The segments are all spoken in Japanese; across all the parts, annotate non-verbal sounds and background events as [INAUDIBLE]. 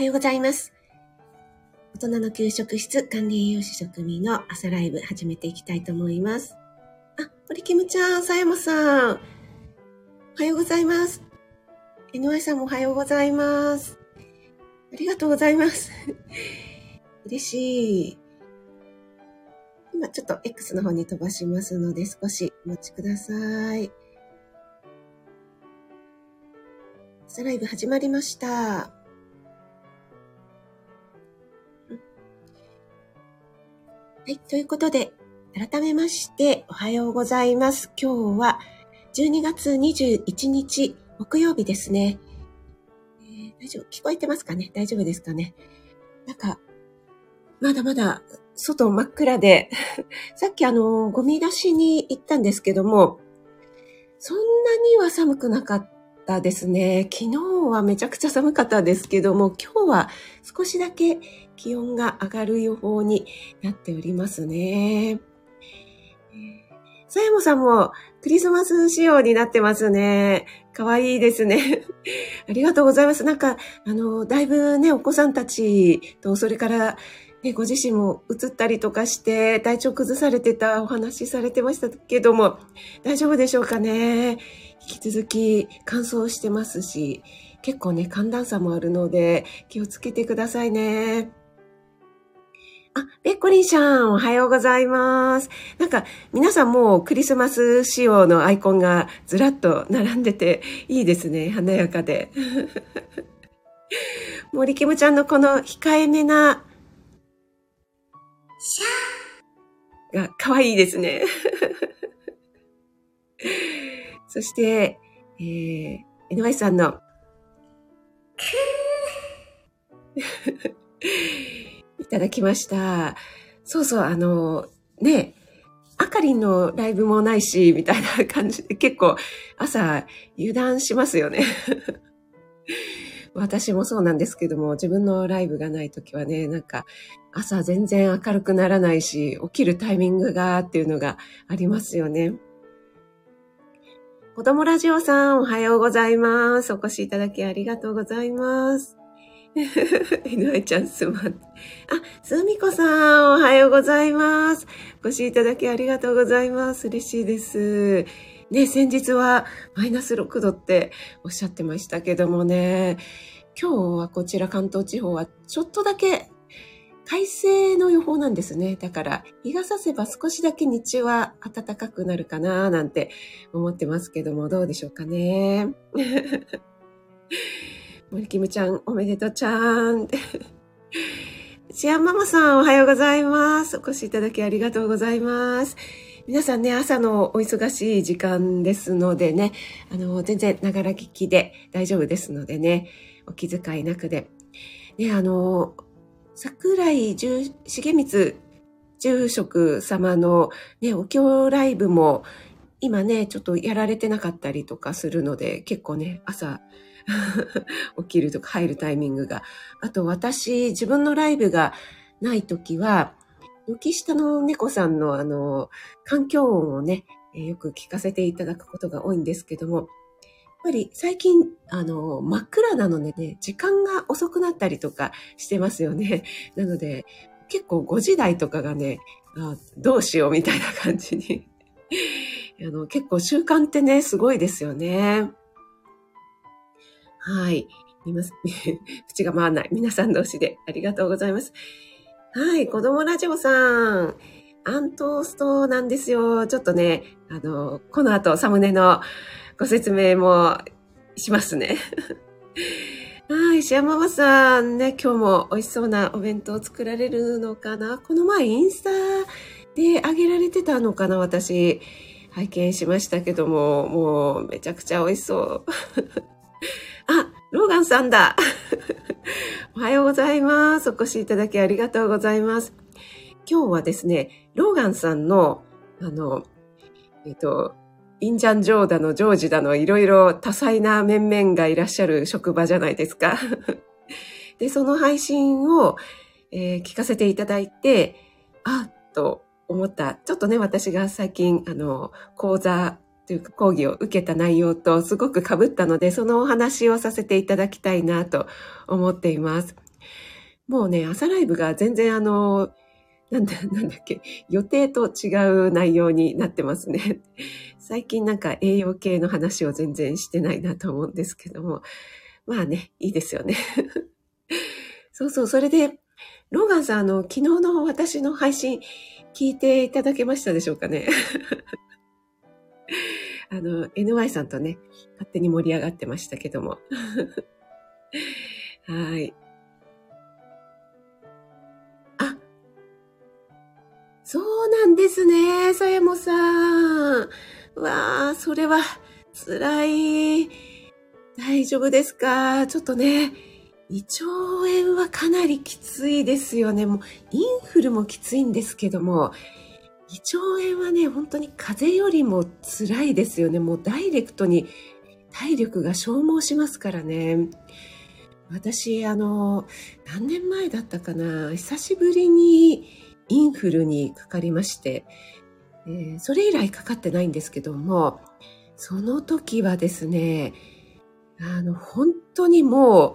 はようございます。大人の給食室管理栄養士職人の朝ライブ始めていきたいと思います。あ、森キムちゃん、さやまさん。おはようございます。NY さんもおはようございます。ありがとうございます。[LAUGHS] 嬉しい。今ちょっと X の方に飛ばしますので少しお待ちください。朝ライブ始まりました。はい、ということで、改めまして、おはようございます。今日は12月21日木曜日ですね。えー、大丈夫？聞こえてますかね？大丈夫ですかね？なんか、まだまだ外真っ暗で [LAUGHS] さっきあの、ゴミ出しに行ったんですけども、そんなには寒くなかったですね。昨日はめちゃくちゃ寒かったですけども、今日は少しだけ気温が上がる予報になっておりますね。さやもさんもクリスマス仕様になってますね。かわいいですね。[LAUGHS] ありがとうございます。なんか、あの、だいぶね、お子さんたちと、それから、ね、ご自身も映ったりとかして、体調崩されてたお話されてましたけども、大丈夫でしょうかね。引き続き乾燥してますし、結構ね、寒暖差もあるので、気をつけてくださいね。あ、ペッコリンさん、おはようございます。なんか、皆さんもうクリスマス仕様のアイコンがずらっと並んでて、いいですね。華やかで。[LAUGHS] 森キムちゃんのこの控えめな、シャーが可愛いですね。[LAUGHS] そして、えー、NY さんの、[LAUGHS] いただきました。そうそう、あの、ね、あかりんのライブもないし、みたいな感じで結構朝油断しますよね。私もそうなんですけども、自分のライブがない時はね、なんか朝全然明るくならないし、起きるタイミングがっていうのがありますよね。子供ラジオさん、おはようございます。お越しいただきありがとうございます。[LAUGHS] NI ちゃんすまん。あ、すみこさん、おはようございます。お越しいただきありがとうございます。嬉しいです。ね、先日はマイナス6度っておっしゃってましたけどもね、今日はこちら関東地方はちょっとだけ快晴の予報なんですね。だから、日が差せば少しだけ日中は暖かくなるかななんて思ってますけども、どうでしょうかね。[LAUGHS] 森キムちゃん、おめでとうちゃん。シアンママさん、おはようございます。お越しいただきありがとうございます。皆さんね、朝のお忙しい時間ですのでね、あの、全然ながら聞きで大丈夫ですのでね、お気遣いなくで。ね、あの、桜井重光住職様のね、お経ライブも今ね、ちょっとやられてなかったりとかするので、結構ね、朝 [LAUGHS] 起きるとか入るタイミングが。あと私、自分のライブがないときは、軒下の猫さんのあの、環境音をね、よく聞かせていただくことが多いんですけども、やっぱり最近、あの、真っ暗なのでね、時間が遅くなったりとかしてますよね。[LAUGHS] なので、結構5時台とかがね、あどうしようみたいな感じに [LAUGHS] あの。結構習慣ってね、すごいですよね。はい。見ます。[LAUGHS] 口が回らない。皆さん同士でありがとうございます。はい。子供ラジオさん。アントーストなんですよ。ちょっとね、あの、この後サムネのご説明もしますね。[LAUGHS] はい。シアママさんね、今日も美味しそうなお弁当作られるのかな？この前インスタであげられてたのかな私。拝見しましたけども、もうめちゃくちゃ美味しそう。[LAUGHS] あ、ローガンさんだ。[LAUGHS] おはようございます。お越しいただきありがとうございます。今日はですね、ローガンさんの、あの、えっ、と、インジャンジョーダのジョージだの、いろいろ多彩な面々がいらっしゃる職場じゃないですか。[LAUGHS] で、その配信を、えー、聞かせていただいて、あっと思った。ちょっとね、私が最近、あの、講座というか講義を受けた内容とすごく被ったので、そのお話をさせていただきたいなと思っています。もうね、朝ライブが全然あの、なんだ、[LAUGHS] なんだっけ、予定と違う内容になってますね。[LAUGHS] 最近なんか栄養系の話を全然してないなと思うんですけども。まあね、いいですよね。[LAUGHS] そうそう、それで、ローガンさん、あの、昨日の私の配信聞いていただけましたでしょうかね。あの、NY さんとね、勝手に盛り上がってましたけども。[LAUGHS] はい。あそうなんですね、さやもさん。わあ、それは辛い。大丈夫ですか？ちょっとね、胃腸炎はかなりきついですよね。もう、インフルもきついんですけども、胃腸炎はね、本当に風邪よりも辛いですよね。もうダイレクトに体力が消耗しますからね。私、あの、何年前だったかな久しぶりにインフルにかかりまして、えー、それ以来かかってないんですけども、その時はですね、あの、本当にも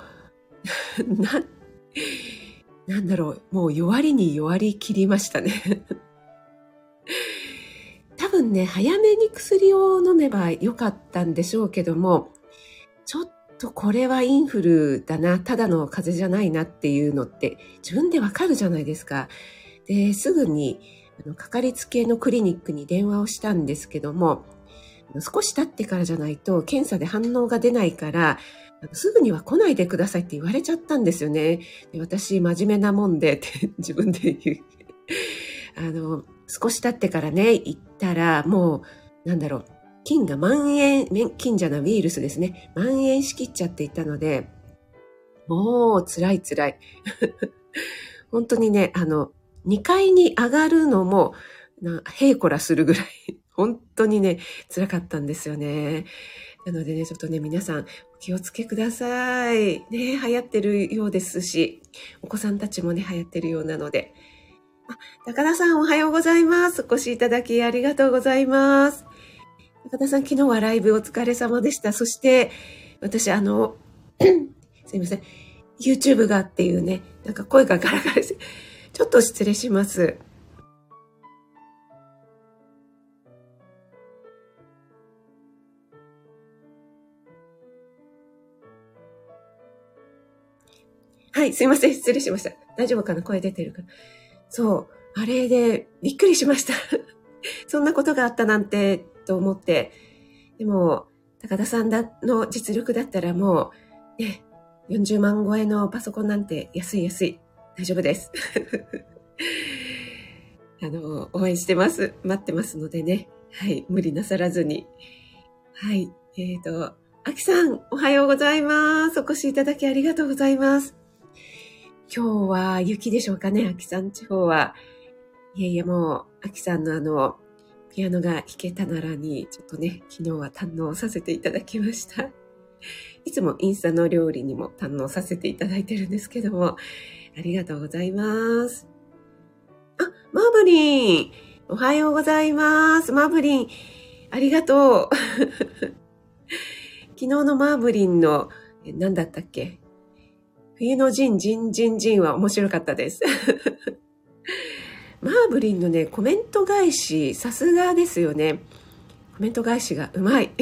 う、[LAUGHS] な、なんだろう、もう弱りに弱り切りましたね。分ね、早めに薬を飲めばよかったんでしょうけども、ちょっとこれはインフルだな、ただの風邪じゃないなっていうのって自分でわかるじゃないですか。で、すぐに、あの、かかりつけのクリニックに電話をしたんですけども、少し経ってからじゃないと検査で反応が出ないから、すぐには来ないでくださいって言われちゃったんですよね。で私、真面目なもんでって自分で言う。あの、少し経ってからね、行ったら、もう、なんだろう、菌が蔓延、菌じゃないウイルスですね。蔓延しきっちゃっていたので、もう辛い辛い。[LAUGHS] 本当にね、あの、2階に上がるのも、な、へいこらするぐらい、[LAUGHS] 本当にね、辛かったんですよね。なのでね、ちょっとね、皆さん、お気をつけください。ね、流行ってるようですし、お子さんたちもね、流行ってるようなので。あ、高田さんおはようございます。お越しいただきありがとうございます。高田さん、昨日はライブお疲れ様でした。そして、私、あの、[COUGHS] すいません。YouTube がっていうね、なんか声がガラガラです。ちょっと失礼します。はい、すいません。失礼しました。大丈夫かな？声出てるかなそう。あれで、びっくりしました。[LAUGHS] そんなことがあったなんて、と思って。でも、高田さんの実力だったらもう、ね、40万超えのパソコンなんて安い安い。大丈夫です。[LAUGHS] あの、応援してます。待ってますのでね。はい。無理なさらずに。はい。えっ、ー、と、あきさん、おはようございます。お越しいただきありがとうございます。今日は雪でしょうかね、あきさん地方は。いやいや、もう、あきさんのあの、ピアノが弾けたならに、ちょっとね、昨日は堪能させていただきました。いつもインスタの料理にも堪能させていただいてるんですけども、ありがとうございます。あ、マーブリン。おはようございます。マーブリン。ありがとう。[LAUGHS] 昨日のマーブリンの、何だったっけ？冬のジン、ジン、ジン、ジンは面白かったです。[LAUGHS] マーブリンのね、コメント返し、さすがですよね。コメント返しがうまい。[LAUGHS]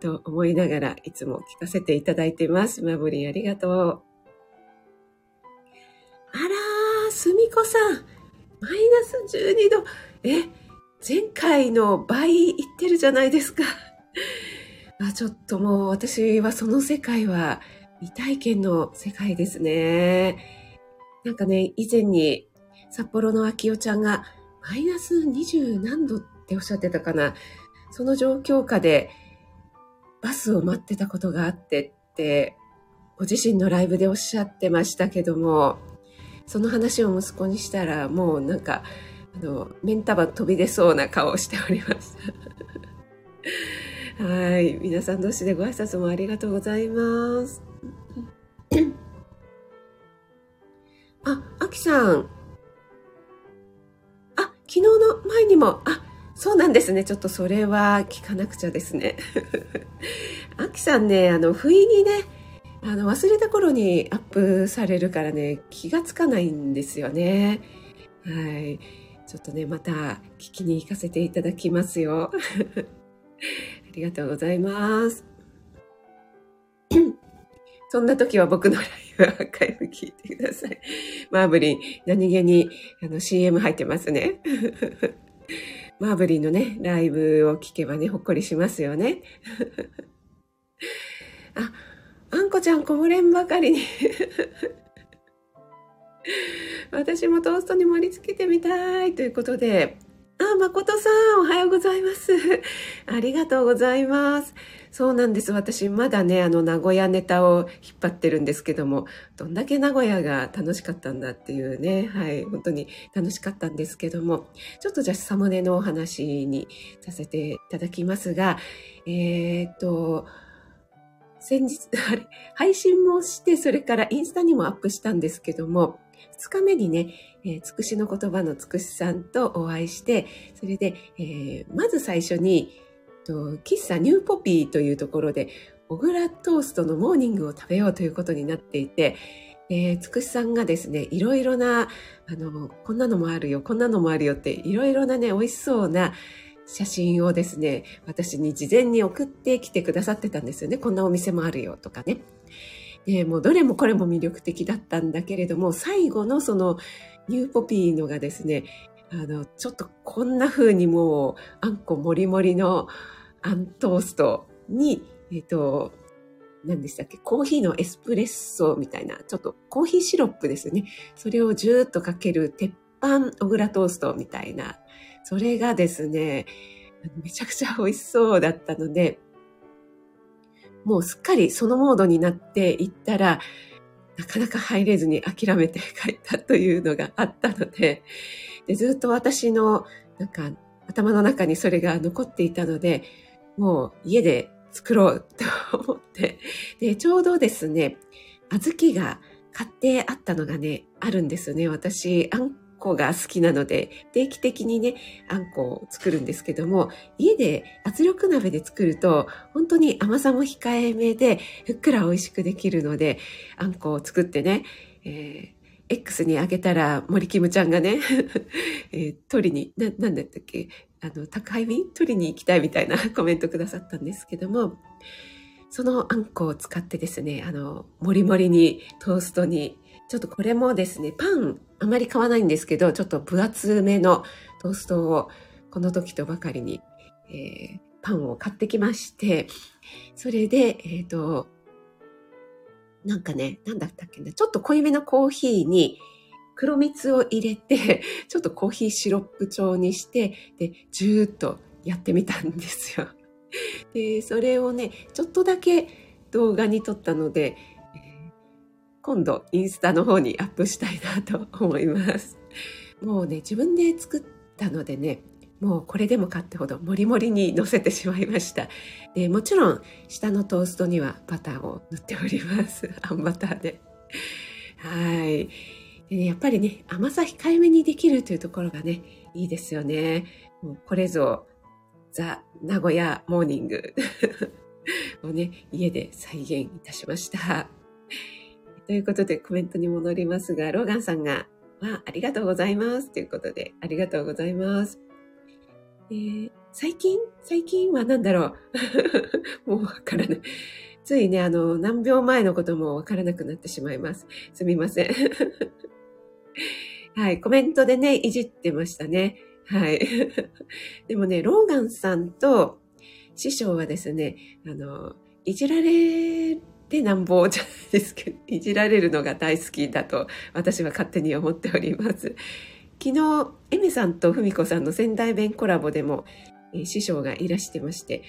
と思いながらいつも聞かせていただいてます。マーブリンありがとう。あらー、すみこさん、マイナス12度。え、前回の倍いってるじゃないですか。あちょっともう私はその世界は未体験の世界ですね。なんかね、以前に札幌の秋代ちゃんがマイナス20何度っておっしゃってたかな。その状況下でバスを待ってたことがあってって、ご自身のライブでおっしゃってましたけども、その話を息子にしたら、もうなんか、あの、目ん玉飛び出そうな顔をしておりました。はい。皆さん同士でご挨拶もありがとうございます。あ、あきさん。あ、昨日の前にも、あ、そうなんですね。ちょっとそれは聞かなくちゃですね。[LAUGHS] あきさんね、あの、不意にね、あの、忘れた頃にアップされるからね、気がつかないんですよね。はい。ちょっとね、また聞きに行かせていただきますよ。ありがとうございます。[COUGHS] そんな時は僕のライブアーカイブ聞いてください。マーブリン、何気にあの CM 入ってますね。[LAUGHS] マーブリンのね、ライブを聞けばね、ほっこりしますよね。[LAUGHS] あ、あんこちゃんこぼれんばかりに [LAUGHS] 私もトーストに盛り付けてみたいということで、あ、誠さん、おはようございます。[LAUGHS] ありがとうございます。そうなんです。私、まだね、あの、名古屋ネタを引っ張ってるんですけども、どんだけ名古屋が楽しかったんだっていうね、はい、本当に楽しかったんですけども、ちょっとじゃあ、サムネのお話にさせていただきますが、えー、っと、先日、[LAUGHS] あれ、配信もして、それからインスタにもアップしたんですけども、2日目にね、えー、つくしの言葉のつくしさんとお会いして、それで、えー、まず最初に、喫茶ニューポピーというところで、小倉トーストのモーニングを食べようということになっていて、えー、つくしさんがですね、いろいろな、あの、こんなのもあるよ、こんなのもあるよって、いろいろなね、美味しそうな写真をですね、私に事前に送ってきてくださってたんですよね。こんなお店もあるよとかね。で、もうどれもこれも魅力的だったんだけれども、最後のそのニューポピーのがですね、あの、ちょっとこんな風にもう、あんこもりもりのあんトーストに、えっ、と、何でしたっけコーヒーのエスプレッソみたいな、ちょっとコーヒーシロップですね。それをジューッとかける鉄板小倉トーストみたいな、それがですね、めちゃくちゃ美味しそうだったので、もうすっかりそのモードになっていったら、なかなか入れずに諦めて帰ったというのがあったので、でずっと私のなんか頭の中にそれが残っていたので、もう家で作ろうと思って、で、ちょうどですね、小豆が買ってあったのがね、あるんですね。私、あんこが好きなので、定期的にね、あんこを作るんですけども、家で圧力鍋で作ると、本当に甘さも控えめで、ふっくら美味しくできるので、あんこを作ってね、えー X にあげたら、森キムちゃんがね、[LAUGHS] えー、取りに、な、なんだったっけあの、宅配便？取りに行きたいみたいな [LAUGHS] コメントくださったんですけども、そのあんこを使ってですね、あの、もりもりにトーストにちょっとこれもですね、パンあまり買わないんですけど、ちょっと分厚めのトーストをこの時とばかりに、えー、パンを買ってきまして、それで、えっ、ー、と、なんかね、なんだったっけな、ちょっと濃いめのコーヒーに黒蜜を入れて、[LAUGHS] ちょっとコーヒーシロップ調にして、で、ジューッとやってみたんですよ。で、それをね、ちょっとだけ動画に撮ったので、今度インスタの方にアップしたいなと思います。もうね、自分で作ったのでね、もうこれでもかってほどもりもりに乗せてしまいました。でもちろん下のトーストにはバターを塗っております。[LAUGHS] あんバターで。はい。でね、やっぱりね、甘さ控えめにできるというところがね、いいですよね。もうこれぞザ・名古屋モーニング [LAUGHS] をね、家で再現いたしました。ということでコメントに戻りますが、ローガンさんが、まあ、ありがとうございます。ということで、ありがとうございます。えー、最近？最近は何だろう？[LAUGHS] もうわからない。ついね、あの、何秒前のこともわからなくなってしまいます。すみません。[LAUGHS] はい、コメントでね、いじってましたね。はい。[LAUGHS] でもね、ローガンさんと師匠はですね、あの、いじられでなんぼじゃないですけど、いじられるのが大好きだと私は勝手に思っております。[LAUGHS] 昨日、エミさんとふみこさんの仙台弁コラボでも、えー、師匠がいらしてまして、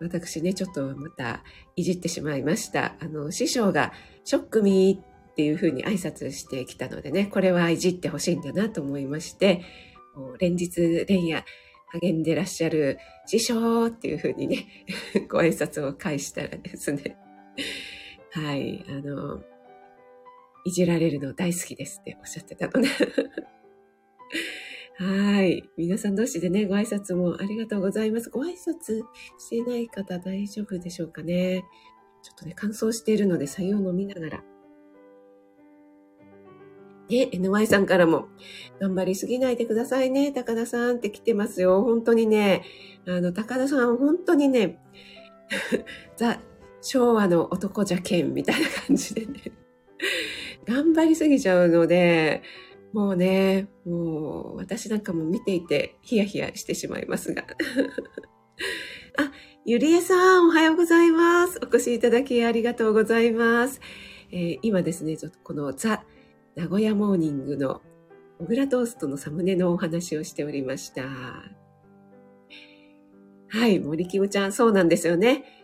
私ね、ちょっとまたいじってしまいました。あの、師匠がショックミーっていうふうに挨拶してきたのでね、これはいじってほしいんだなと思いまして、連日連夜励んでらっしゃる師匠っていうふうにね、[LAUGHS] ご挨拶を返したらですね、はい、あの、いじられるの大好きですっておっしゃってたので [LAUGHS] はい。皆さん同士でね、ご挨拶もありがとうございます。ご挨拶してない方大丈夫でしょうかね。ちょっとね、乾燥しているので、採用飲みながら。ね、NY さんからも、頑張りすぎないでくださいね、高田さんって来てますよ。本当にね、あの、高田さん、本当にね、ザ、[LAUGHS] 昭和の男じゃけんみたいな感じでね、[LAUGHS] 頑張りすぎちゃうので、もうね、もう私なんかも見ていてヒヤヒヤしてしまいますが。[LAUGHS] あ、ゆりえさん、おはようございます。お越しいただきありがとうございます。えー、今ですね、ちょっとこのザ・名古屋モーニングの小倉トーストのサムネのお話をしておりました。はい、森キムちゃん、そうなんですよね。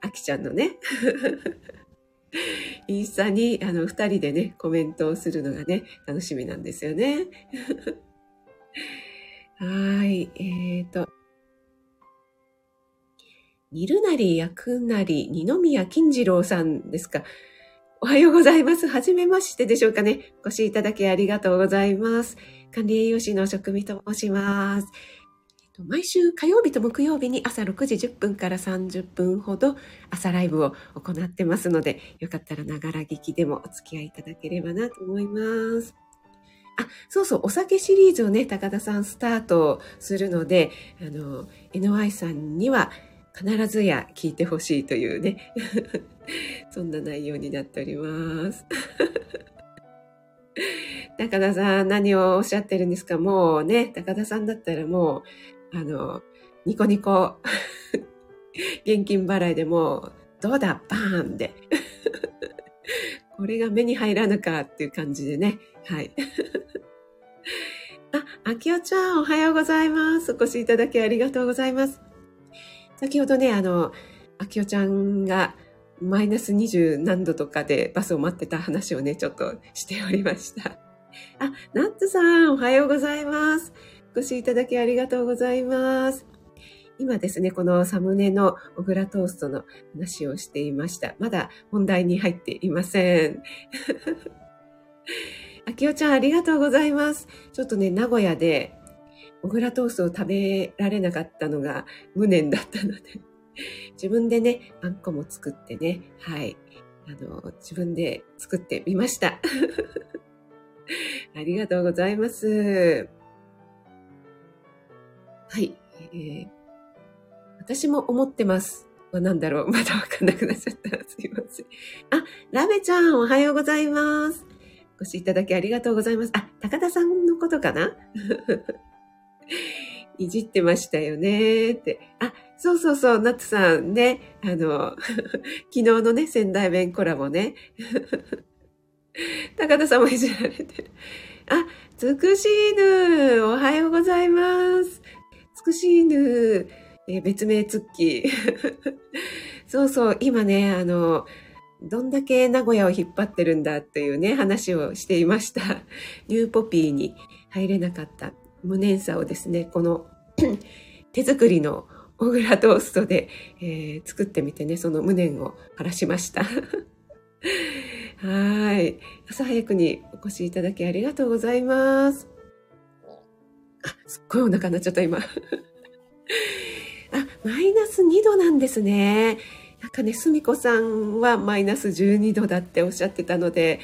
あきちゃんのね。[LAUGHS] インスタに、あの、二人でね、コメントをするのがね、楽しみなんですよね。[LAUGHS] はい、えーと。煮るなり焼くなり、二宮金次郎さんですか。おはようございます。はじめましてでしょうかね。お越しいただきありがとうございます。管理栄養士の職味と申します。毎週火曜日と木曜日に朝6時10分から30分ほど朝ライブを行ってますので、よかったらながら聞きでもお付き合いいただければなと思います。あ、そうそう、お酒シリーズをね、高田さんスタートするので、あの、NY さんには必ずや聞いてほしいというね、[LAUGHS] そんな内容になっております。[LAUGHS] 高田さん何をおっしゃってるんですか？もうね、高田さんだったらもう、あの、ニコニコ、[LAUGHS] 現金払いでもうどうだバーンで。[LAUGHS] これが目に入らぬかっていう感じでね。はい。[LAUGHS] あ、あきおちゃんおはようございます。お越しいただきありがとうございます。先ほどね、あの、あきおちゃんがマイナス20何度とかでバスを待ってた話をね、ちょっとしておりました。あ、ナッツさん、おはようございます。お越しいただきありがとうございます。今ですね、このサムネの小倉トーストの話をしていました。まだ本題に入っていません。あきおちゃん、ありがとうございます。ちょっとね、名古屋で小倉トーストを食べられなかったのが無念だったので、[LAUGHS] 自分でね、あんこも作ってね、はい、あの、自分で作ってみました。[LAUGHS] ありがとうございます。はい、えー、私も思ってます。まなんだろう [LAUGHS] まだわかんなくなっちゃった。すいません。あ、ラベちゃん、おはようございます。お越しいただきありがとうございます。あ、高田さんのことかな？[LAUGHS] いじってましたよねって。あ、そうそうそう、ナッツさんね、あの、[LAUGHS] 昨日のね、仙台弁コラボね。高田さんもいじられてる。あ、つくしいぬ、おはようございます。つくしいぬ、え別名ツッキー。[LAUGHS] そうそう、今ね、あの、どんだけ名古屋を引っ張ってるんだっていうね、話をしていました。[LAUGHS] ニューポピーに入れなかった無念さをですね、この [CLEARS THROAT] 手作りの小倉トーストで、えー、作ってみてね、その無念を晴らしました。[LAUGHS] はい。朝早くにお越しいただきありがとうございます。すっごいお腹鳴っちゃった今。[LAUGHS] あ、マイナス2度なんですね。なんかね、すみこさんはマイナス12度だっておっしゃってたので、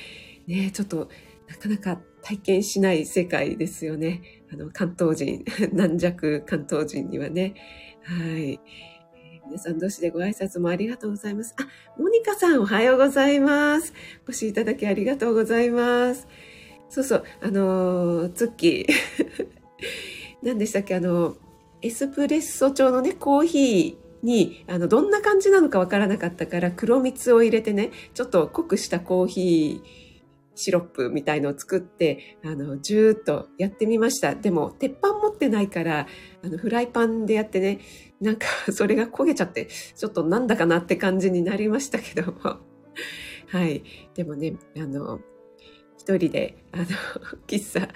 ね、ちょっとなかなか体験しない世界ですよね。あの、関東人、[LAUGHS] 軟弱関東人にはね。はい。皆さん同士でご挨拶もありがとうございます。あ、モニカさんおはようございます。お越しいただきありがとうございます。そうそう、あのツッキー。何でしたっけ、あの、エスプレッソ調のね、コーヒーに、あの、どんな感じなのかわからなかったから、黒蜜を入れてね、ちょっと濃くしたコーヒー、シロップみたいのを作って、あの、ジューッとやってみました。でも、鉄板持ってないから、あの、フライパンでやってね、なんか、[LAUGHS] それが焦げちゃって、ちょっとなんだかなって感じになりましたけども。はい。でもね、あの、一人で、あの、[LAUGHS] 喫茶、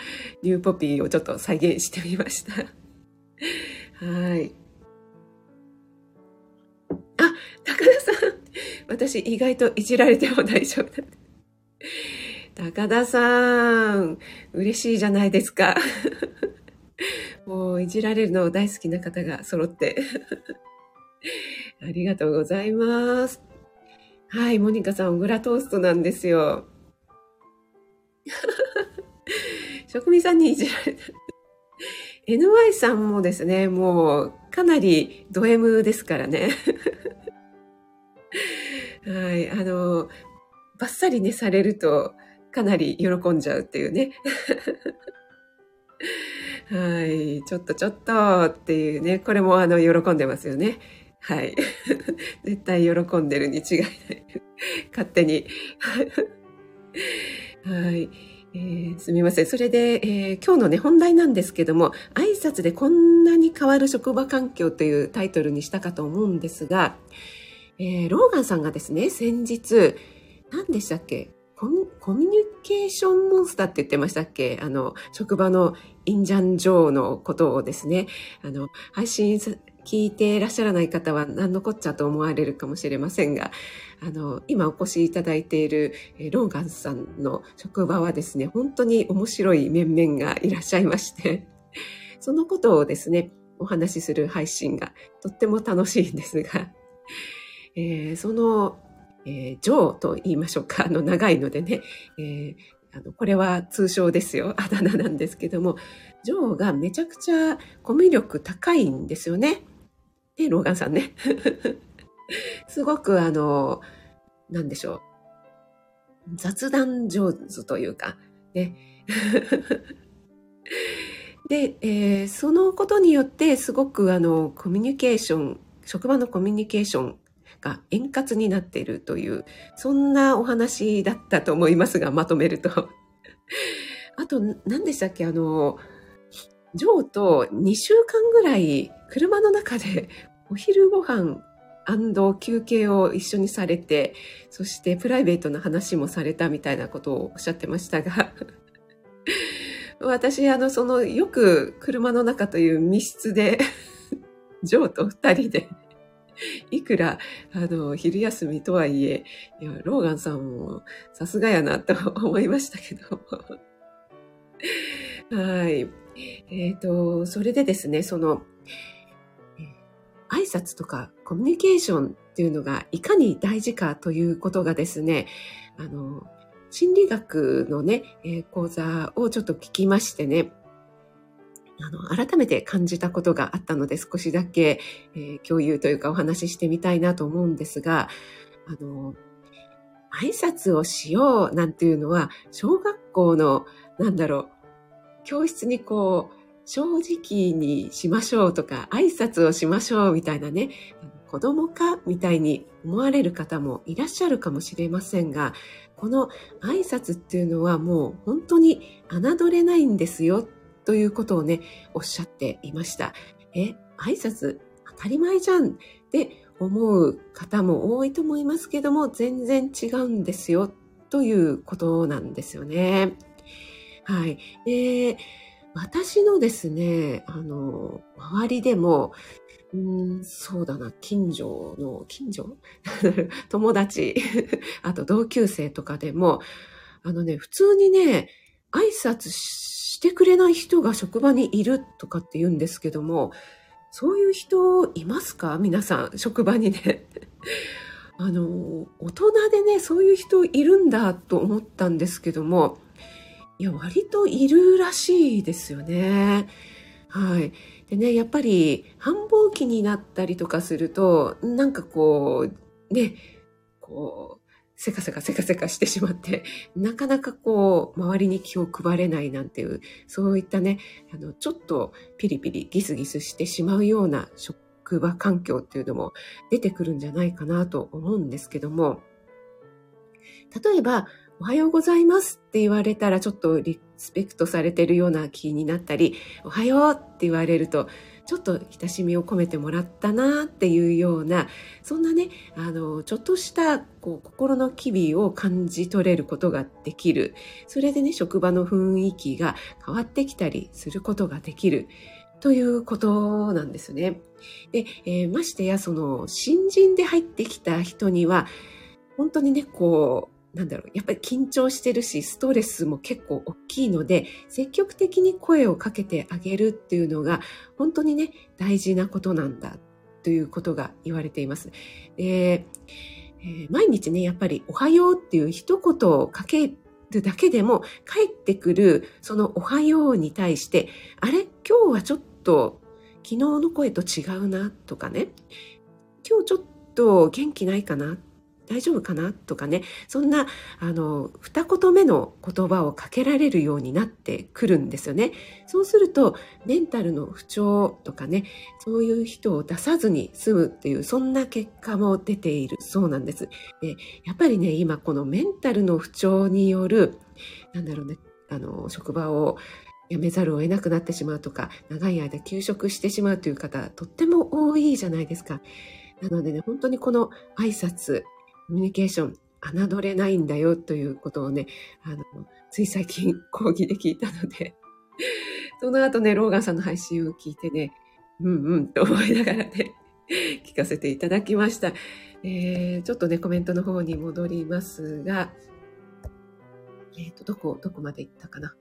ニューポピーをちょっと再現してみました。はい。あ、高田さん。私意外といじられても大丈夫だ。高田さん、嬉しいじゃないですか。もういじられるの大好きな方が揃って。ありがとうございます。はい、モニカさん、小倉トーストなんですよ。[LAUGHS] 職人さんにいじられた。NY さんもですね、もうかなりド M ですからね。[LAUGHS] はい、あの、バッサリね、されるとかなり喜んじゃうっていうね。[LAUGHS] はい、ちょっとちょっとっていうね、これもあの、喜んでますよね。はい。絶対喜んでるに違いない。勝手に。はい。えー、すみません。それで、えー、今日のね、本題なんですけども、挨拶でこんなに変わる職場環境というタイトルにしたかと思うんですが、えー、ローガンさんがですね、先日、何でしたっけ？コミコミュニケーションモンスターって言ってましたっけ？あの、職場のインジャンジョーのことをですね、あの、配信聞いていらっしゃらない方は何のこっちゃと思われるかもしれませんが、あの、今お越しいただいているローガンさんの職場はですね、本当に面白い面々がいらっしゃいまして、[LAUGHS] そのことをですね、お話しする配信がとっても楽しいんですが、えー、その、えー、ジョーと言いましょうか、あの、長いのでね、えー、あの、これは通称ですよ。あだ名なんですけども、ジョーがめちゃくちゃコミュ力高いんですよね。で、ローガンさんね。[LAUGHS] すごくあの、なんでしょう。雑談上手というか、ね。[LAUGHS] で、えー、そのことによってすごくあの、コミュニケーション、職場のコミュニケーションが円滑になっているという、そんなお話だったと思いますが、まとめると。[LAUGHS] あと、何でしたっけあの、ジョーと2週間ぐらい車の中でお昼ご飯休憩を一緒にされて、そしてプライベートな話もされたみたいなことをおっしゃってましたが、[LAUGHS] 私、あの、その、よく車の中という密室で、[LAUGHS] ジョーと二人で、いくら、あの、昼休みとはいえ、いや、ローガンさんもさすがやなと思いましたけど。[LAUGHS] はい。えっ、ー、と、それでですね、その、挨拶とかコミュニケーションっていうのがいかに大事かということがですね、あの、心理学のね、えー、講座をちょっと聞きましてね、あの、改めて感じたことがあったので少しだけ、えー、共有というかお話ししてみたいなと思うんですが、あの、挨拶をしようなんていうのは、小学校の、なんだろう、教室にこう、正直にしましょうとか、挨拶をしましょうみたいなね、子供かみたいに思われる方もいらっしゃるかもしれませんが、この挨拶っていうのはもう本当に侮れないんですよということをね、おっしゃっていました。え、挨拶当たり前じゃんって思う方も多いと思いますけども、全然違うんですよということなんですよね。はい。で、私のですね、あの、周りでも、うんそうだな、近所の、近所？[LAUGHS] 友達、[LAUGHS] あと同級生とかでも、あのね、普通にね、挨拶してくれない人が職場にいるとかって言うんですけども、そういう人いますか？皆さん、職場にね。あの、大人でね、そういう人いるんだと思ったんですけども、いや、割といるらしいですよね。はい。でね、やっぱり繁忙期になったりとかすると、なんかこう、ね、こう、せかせかせかせかしてしまって、なかなかこう、周りに気を配れないなんていう、そういったね、あの、ちょっとピリピリギスギスしてしまうような職場環境っていうのも出てくるんじゃないかなと思うんですけども、例えば、おはようございますって言われたらちょっとリスペクトされてるような気になったり、おはようって言われると、ちょっと親しみを込めてもらったなっていうような、そんなね、あの、ちょっとしたこう心の機微を感じ取れることができる。それでね、職場の雰囲気が変わってきたりすることができる。ということなんですね。で、えー、ましてや、その、新人で入ってきた人には、本当にね、こう、なんだろう、やっぱり緊張してるし、ストレスも結構大きいので、積極的に声をかけてあげるっていうのが、本当にね、大事なことなんだということが言われています。えー、毎日ね、やっぱりおはようっていう一言をかけるだけでも、帰ってくるそのおはように対して、あれ？今日はちょっと昨日の声と違うなとかね、今日ちょっと元気ないかな大丈夫かな？とかね、そんな、あの、二言目の言葉をかけられるようになってくるんですよね。そうすると、メンタルの不調とかね、そういう人を出さずに済むっていう、そんな結果も出ているそうなんです。でやっぱりね、今このメンタルの不調による、なんだろうね、あの、職場を辞めざるを得なくなってしまうとか、長い間休職してしまうという方、とっても多いじゃないですか。なのでね、本当にこの挨拶、コミュニケーション、侮れないんだよということをね、あの、つい最近講義で聞いたので、[LAUGHS] その後ね、ローガンさんの配信を聞いてね、うんうんと思いながらね、[LAUGHS] 聞かせていただきました。えー、ちょっとね、コメントの方に戻りますが、えっ、ー、と、どこ、どこまで行ったかな？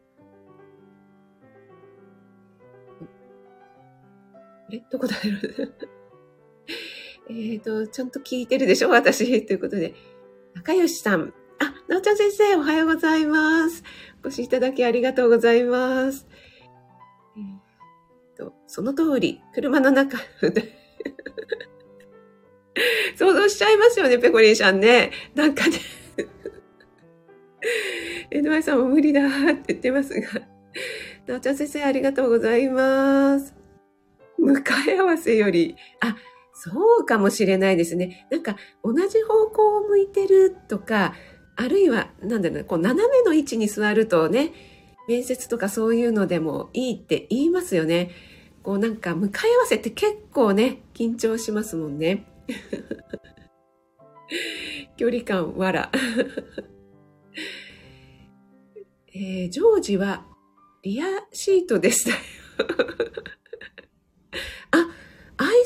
あれどこだろう？えっ、と、ちゃんと聞いてるでしょ？[LAUGHS] 私。ということで。仲良しさん。あ、なおちゃん先生、おはようございます。お越しいただきありがとうございます。えー、と、その通り、車の中 [LAUGHS] 想像しちゃいますよね、ペコリンさんね。なんかね [LAUGHS] NY さんも無理だって言ってますが。なおちゃん先生、ありがとうございます。向かい合わせより、あ、そうかもしれないですね。なんか同じ方向を向いてるとか、あるいは、なんだろう、こう斜めの位置に座るとね、面接とかそういうのでもいいって言いますよね。こうなんか向かい合わせって結構ね、緊張しますもんね。[LAUGHS] 距離感、わら。[LAUGHS] えー、ジョージはリアシートでしたよ。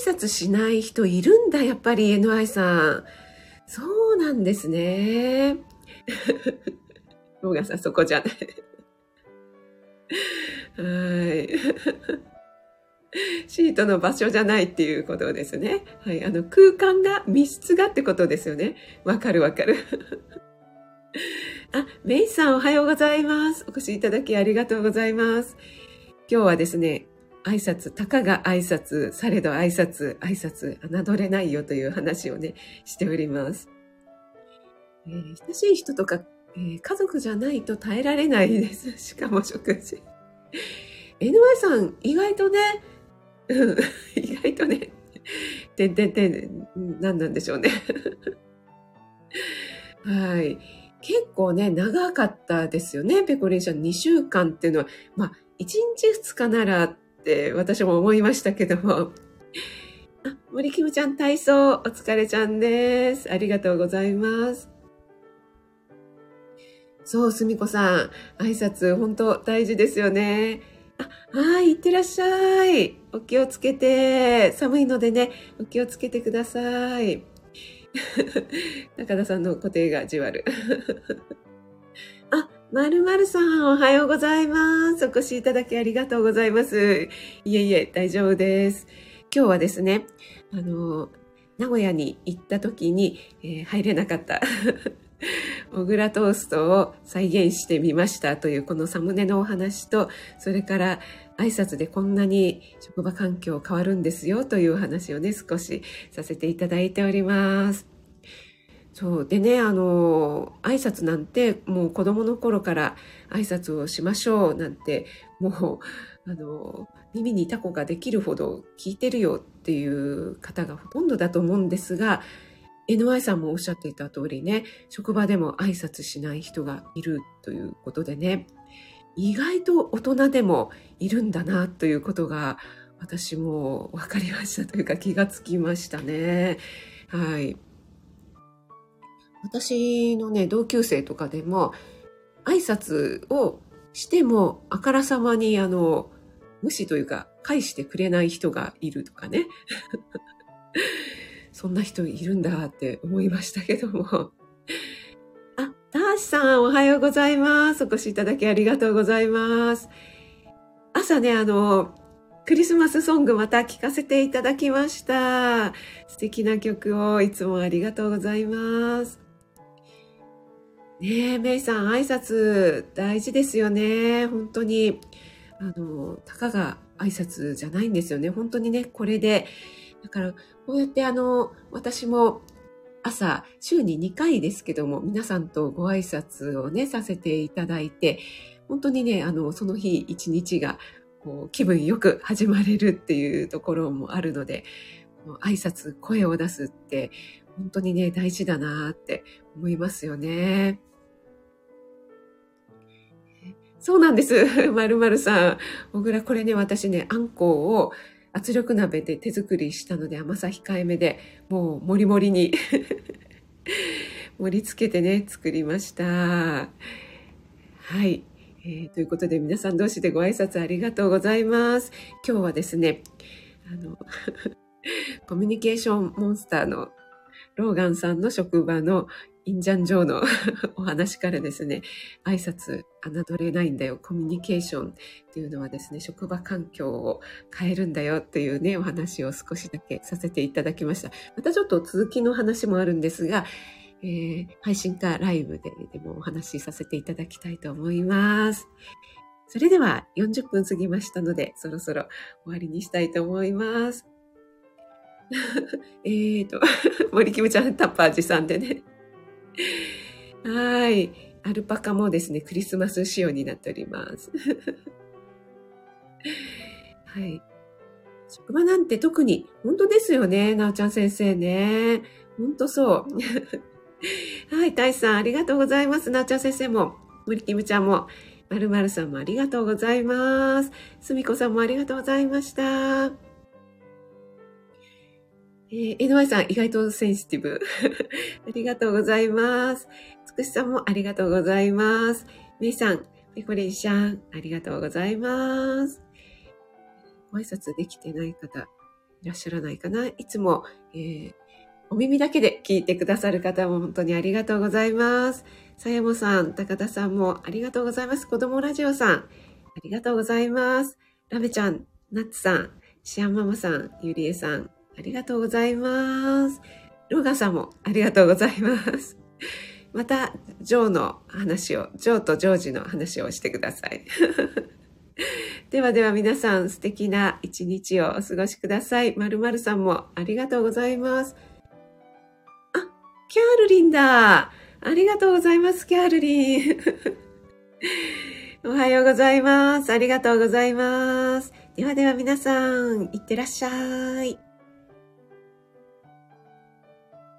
挨拶しない人いるんだ、やっぱり NI さん。そうなんですね。ローガンさん、そこじゃない。はい。[LAUGHS] シートの場所じゃないっていうことですね。はい。あの、空間が、密室がってことですよね。わかるわかる。[LAUGHS] あ、メイさんおはようございます。お越しいただきありがとうございます。今日はですね、挨拶、たかが挨拶、されど挨拶、挨拶、侮れないよという話をね、しております。えー、親しい人とか、えー、家族じゃないと耐えられないです。[LAUGHS] しかも食事。NY さん、意外とね、うん [LAUGHS] 意外とね、てんてんてん、何なんでしょうね。[LAUGHS] はい。結構ね、長かったですよね、ペコリンシャン。2週間っていうのは、まあ、1日2日ならって私も思いましたけども。あ、森キムちゃん体操お疲れちゃんです。ありがとうございます。そう、すみこさん。挨拶本当大事ですよね。あ、はい、いってらっしゃい。お気をつけて。寒いのでね、お気をつけてください。[LAUGHS] 中田さんの固定がじわる。[LAUGHS] あ、まるまるさん、おはようございます。お越しいただきありがとうございます。いえいえ、大丈夫です。今日はですね、あの、名古屋に行った時に、えー、入れなかった [LAUGHS] 小倉トーストを再現してみましたというこのサムネのお話と、それから挨拶でこんなに職場環境変わるんですよという話をね、少しさせていただいております。そう。でね、あの、挨拶なんてもう子供の頃から挨拶をしましょうなんて、もう、あの、耳にタコができるほど聞いてるよっていう方がほとんどだと思うんですが、NY さんもおっしゃっていた通りね、職場でも挨拶しない人がいるということでね、意外と大人でもいるんだなということが私も分かりましたというか気がつきましたね。はい。私のね、同級生とかでも、挨拶をしても、あからさまに、あの、無視というか、返してくれない人がいるとかね。[LAUGHS] そんな人いるんだって思いましたけども。あ、ダーシさん、おはようございます。お越しいただきありがとうございます。朝ね、あの、クリスマスソングまた聴かせていただきました。素敵な曲をいつもありがとうございます。ねえ、メイさん、挨拶大事ですよね。本当に。あの、たかが挨拶じゃないんですよね。本当にね、これで。だから、こうやってあの、私も朝、週に2回ですけども、皆さんとご挨拶をね、させていただいて、本当にね、あの、その日一日が、こう、気分よく始まれるっていうところもあるので、挨拶、声を出すって、本当にね、大事だなって思いますよね。そうなんです。[LAUGHS] まるまるさん。小倉、これね、私ね、あんこうを圧力鍋で手作りしたので甘さ控えめで、もうもりもりに [LAUGHS] 盛り付けてね、作りました。はい。えー、ということで皆さん同士でご挨拶ありがとうございます。今日はですね、あの、[LAUGHS] コミュニケーションモンスターのローガンさんの職場のインジャンジョーの [LAUGHS] お話からですね、挨拶、侮れないんだよ、コミュニケーションっていうのはですね、職場環境を変えるんだよっていうね、お話を少しだけさせていただきました。またちょっと続きの話もあるんですが、えー、配信かライブででもお話しさせていただきたいと思います。それでは40分過ぎましたので、そろそろ終わりにしたいと思います。[LAUGHS] えっと、森キムちゃんタッパー持参でね。はい。アルパカもですね、クリスマス仕様になっております。[LAUGHS] はい。職場なんて特に、本当ですよね、なおちゃん先生ね。本当そう。[LAUGHS] はい、タイさんありがとうございます。なおちゃん先生も、森キムちゃんも、まるまるさんもありがとうございます。すみこさんもありがとうございました。えー、NY さん、意外とセンシティブ。[LAUGHS] ありがとうございます。つくしさんもありがとうございます。めいさん、ペコリンシャン、ありがとうございます。ご挨拶できてない方、いらっしゃらないかないつも、えー、お耳だけで聞いてくださる方も本当にありがとうございます。さやもさん、高田さんもありがとうございます。子供ラジオさん、ありがとうございます。ラメちゃん、ナッツさん、シアンママさん、ゆりえさん、ありがとうございます。ロガさんもありがとうございます。[LAUGHS] また、ジョーの話を、ジョーとジョージの話をしてください。[LAUGHS] ではでは皆さん素敵な一日をお過ごしください。まるまるさんもありがとうございます。あ、キャールリンだ。ありがとうございます、キャールリン。[LAUGHS] おはようございます。ありがとうございます。ではでは皆さん、いってらっしゃい。